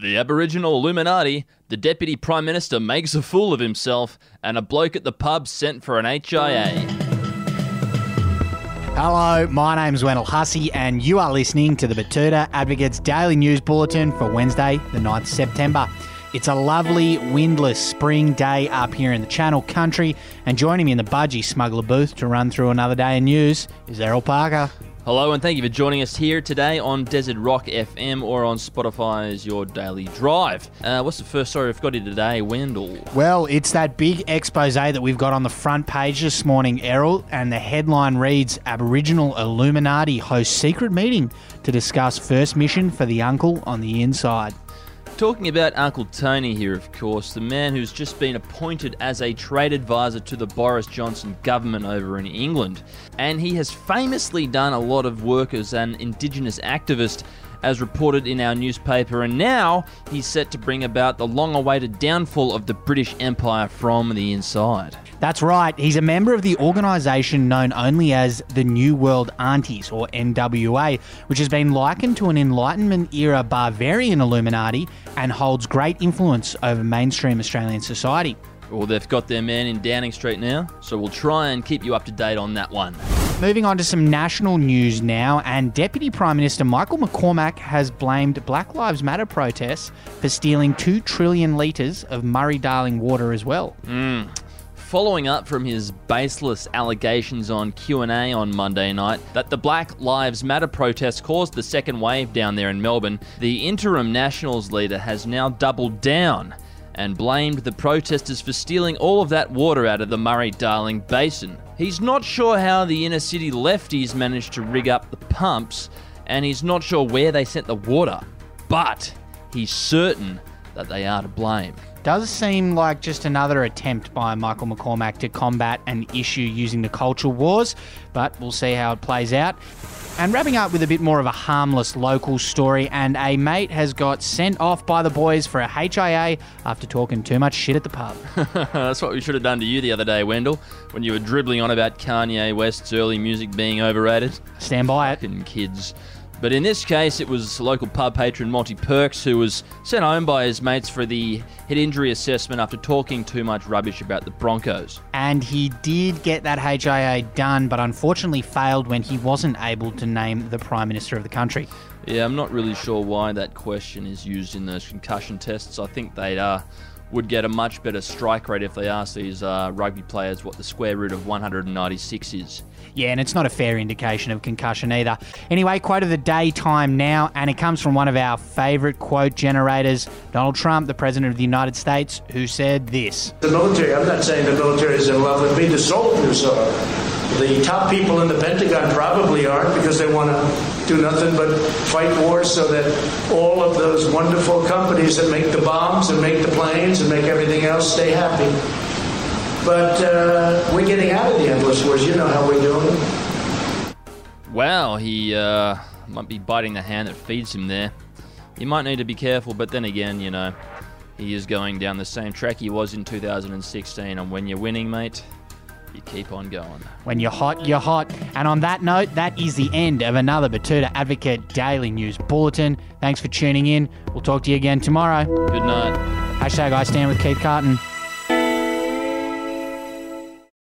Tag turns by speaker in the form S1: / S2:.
S1: The Aboriginal Illuminati, the Deputy Prime Minister makes a fool of himself, and a bloke at the pub sent for an HIA.
S2: Hello, my name's Wendell Hussey, and you are listening to the Betoota Advocate's Daily News Bulletin for Wednesday, the 9th September. It's a lovely, windless spring day up here in the Channel Country, and joining me in the Budgie Smuggler booth to run through another day of news is Errol Parker.
S1: Hello, and thank you for joining us here today on Desert Rock FM or on Spotify's Your Daily Drive. Uh, what's the first story we've got here today, Wendell?
S2: Well, it's that big expose that we've got on the front page this morning, Errol, and the headline reads Aboriginal Illuminati hosts secret meeting to discuss first mission for the uncle on the inside.
S1: Talking about Uncle Tony here, of course, the man who's just been appointed as a trade advisor to the Boris Johnson government over in England. And he has famously done a lot of work as an Indigenous activist, as reported in our newspaper, and now he's set to bring about the long awaited downfall of the British Empire from the inside.
S2: That's right, he's a member of the organisation known only as the New World Aunties, or NWA, which has been likened to an Enlightenment era Bavarian Illuminati and holds great influence over mainstream Australian society.
S1: Well, they've got their man in Downing Street now, so we'll try and keep you up to date on that one.
S2: Moving on to some national news now, and Deputy Prime Minister Michael McCormack has blamed Black Lives Matter protests for stealing 2 trillion litres of Murray Darling water as well.
S1: Mm. Following up from his baseless allegations on Q&A on Monday night that the Black Lives Matter protests caused the second wave down there in Melbourne, the interim Nationals leader has now doubled down and blamed the protesters for stealing all of that water out of the Murray Darling Basin. He's not sure how the inner city lefties managed to rig up the pumps, and he's not sure where they sent the water, but he's certain that they are to blame.
S2: Does seem like just another attempt by Michael McCormack to combat an issue using the cultural wars, but we'll see how it plays out. And wrapping up with a bit more of a harmless local story, and a mate has got sent off by the boys for a HIA after talking too much shit at the pub.
S1: That's what we should have done to you the other day, Wendell, when you were dribbling on about Kanye West's early music being overrated.
S2: Stand by it.
S1: Fucking kids. But in this case, it was local pub patron Monty Perks who was sent home by his mates for the head injury assessment after talking too much rubbish about the Broncos.
S2: And he did get that HIA done, but unfortunately failed when he wasn't able to name the Prime Minister of the country.
S1: Yeah, I'm not really sure why that question is used in those concussion tests. I think they uh, would get a much better strike rate if they asked these uh, rugby players what the square root of 196 is.
S2: Yeah, and it's not a fair indication of concussion either. Anyway, quote of the day time now, and it comes from one of our favourite quote generators, Donald Trump, the President of the United States, who said this
S3: The military, I'm not saying the military is in love with me, the soldiers are. The top people in the Pentagon probably aren't because they want to do nothing but fight wars so that all of those wonderful companies that make the bombs and make the planes and make everything else stay happy. But uh, we're getting out of the endless wars. You know how we're doing.
S1: Wow, he uh, might be biting the hand that feeds him there. He might need to be careful, but then again, you know, he is going down the same track he was in 2016, and when you're winning, mate, you keep on going.
S2: When you're hot, you're hot. And on that note, that is the end of another Betoota Advocate Daily News Bulletin. Thanks for tuning in. We'll talk to you again tomorrow.
S1: Good night.
S2: Hashtag I stand with Keith Carton.